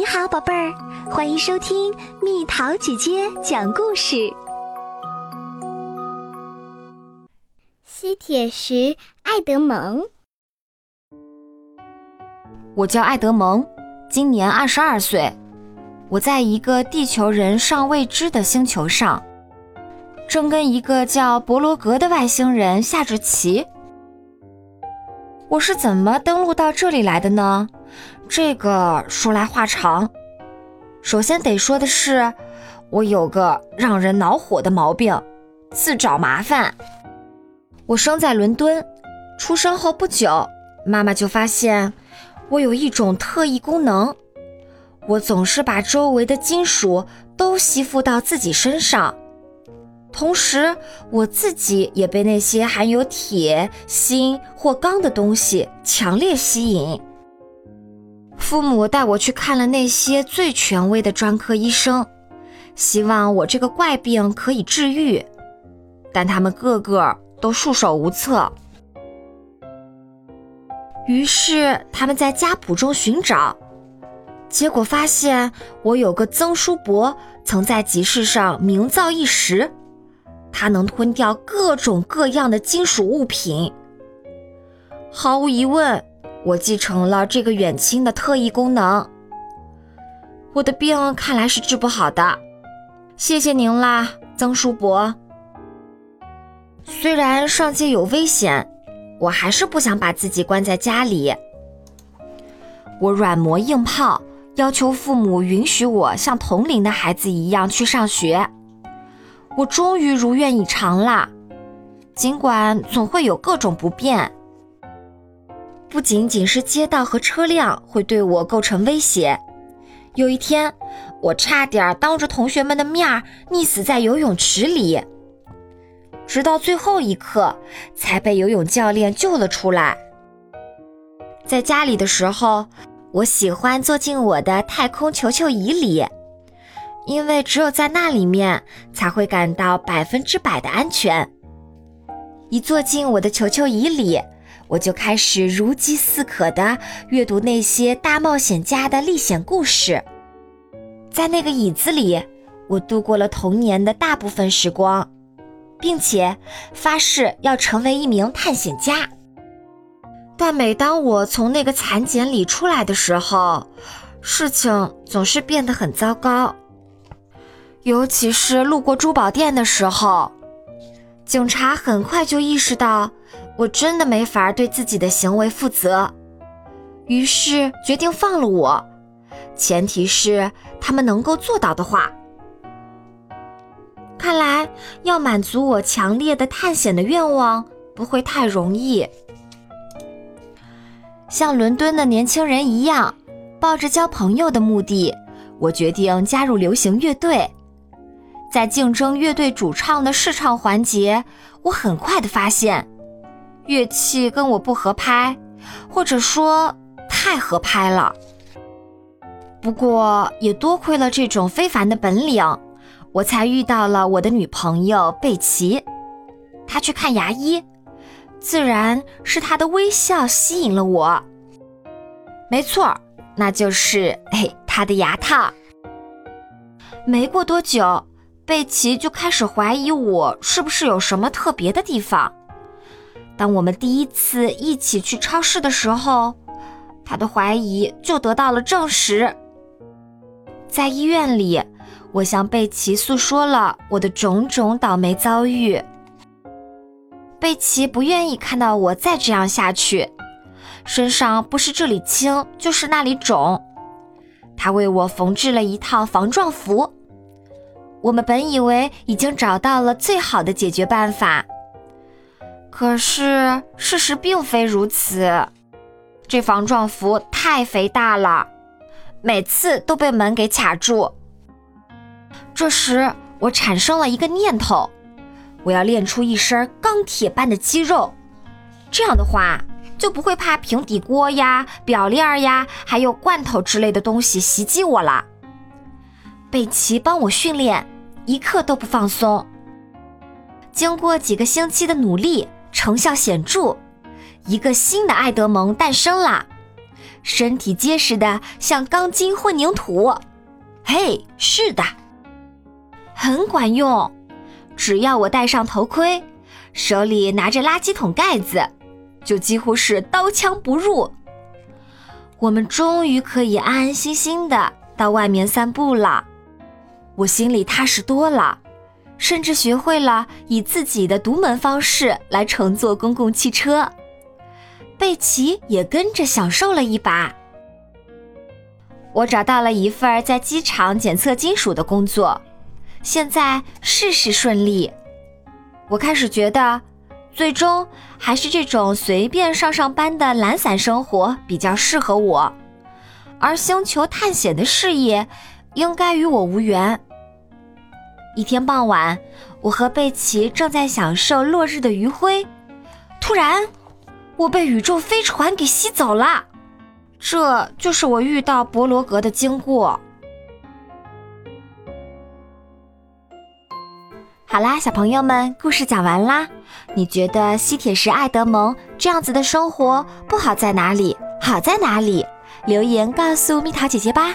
你好，宝贝儿，欢迎收听蜜桃姐姐讲故事。吸铁石爱德蒙，我叫爱德蒙，今年二十二岁。我在一个地球人尚未知的星球上，正跟一个叫博罗格的外星人下着棋。我是怎么登陆到这里来的呢？这个说来话长。首先得说的是，我有个让人恼火的毛病，自找麻烦。我生在伦敦，出生后不久，妈妈就发现我有一种特异功能，我总是把周围的金属都吸附到自己身上，同时我自己也被那些含有铁、锌或钢的东西强烈吸引。父母带我去看了那些最权威的专科医生，希望我这个怪病可以治愈，但他们个个。都束手无策，于是他们在家谱中寻找，结果发现我有个曾叔伯曾在集市上名噪一时，他能吞掉各种各样的金属物品。毫无疑问，我继承了这个远亲的特异功能。我的病看来是治不好的，谢谢您啦，曾叔伯。虽然上街有危险，我还是不想把自己关在家里。我软磨硬泡，要求父母允许我像同龄的孩子一样去上学。我终于如愿以偿啦，尽管总会有各种不便。不仅仅是街道和车辆会对我构成威胁，有一天，我差点当着同学们的面溺死在游泳池里。直到最后一刻，才被游泳教练救了出来。在家里的时候，我喜欢坐进我的太空球球椅里，因为只有在那里面才会感到百分之百的安全。一坐进我的球球椅里，我就开始如饥似渴地阅读那些大冒险家的历险故事。在那个椅子里，我度过了童年的大部分时光。并且发誓要成为一名探险家。但每当我从那个蚕茧里出来的时候，事情总是变得很糟糕。尤其是路过珠宝店的时候，警察很快就意识到我真的没法对自己的行为负责，于是决定放了我，前提是他们能够做到的话。看来要满足我强烈的探险的愿望不会太容易。像伦敦的年轻人一样，抱着交朋友的目的，我决定加入流行乐队。在竞争乐队主唱的试唱环节，我很快的发现，乐器跟我不合拍，或者说太合拍了。不过也多亏了这种非凡的本领。我才遇到了我的女朋友贝奇，她去看牙医，自然是她的微笑吸引了我。没错，那就是嘿她的牙套。没过多久，贝奇就开始怀疑我是不是有什么特别的地方。当我们第一次一起去超市的时候，他的怀疑就得到了证实。在医院里。我向贝奇诉说了我的种种倒霉遭遇。贝奇不愿意看到我再这样下去，身上不是这里青就是那里肿。他为我缝制了一套防撞服。我们本以为已经找到了最好的解决办法，可是事实并非如此。这防撞服太肥大了，每次都被门给卡住。这时，我产生了一个念头：我要练出一身钢铁般的肌肉，这样的话就不会怕平底锅呀、表链呀，还有罐头之类的东西袭击我了。贝奇帮我训练，一刻都不放松。经过几个星期的努力，成效显著，一个新的爱德蒙诞生了。身体结实的像钢筋混凝土。嘿，是的，很管用。只要我戴上头盔，手里拿着垃圾桶盖子，就几乎是刀枪不入。我们终于可以安安心心的到外面散步了，我心里踏实多了，甚至学会了以自己的独门方式来乘坐公共汽车。贝奇也跟着享受了一把。我找到了一份在机场检测金属的工作，现在事事顺利。我开始觉得，最终还是这种随便上上班的懒散生活比较适合我，而星球探险的事业应该与我无缘。一天傍晚，我和贝奇正在享受落日的余晖，突然，我被宇宙飞船给吸走了。这就是我遇到博罗格的经过。好啦，小朋友们，故事讲完啦。你觉得吸铁石爱德蒙这样子的生活不好在哪里？好在哪里？留言告诉蜜桃姐姐吧。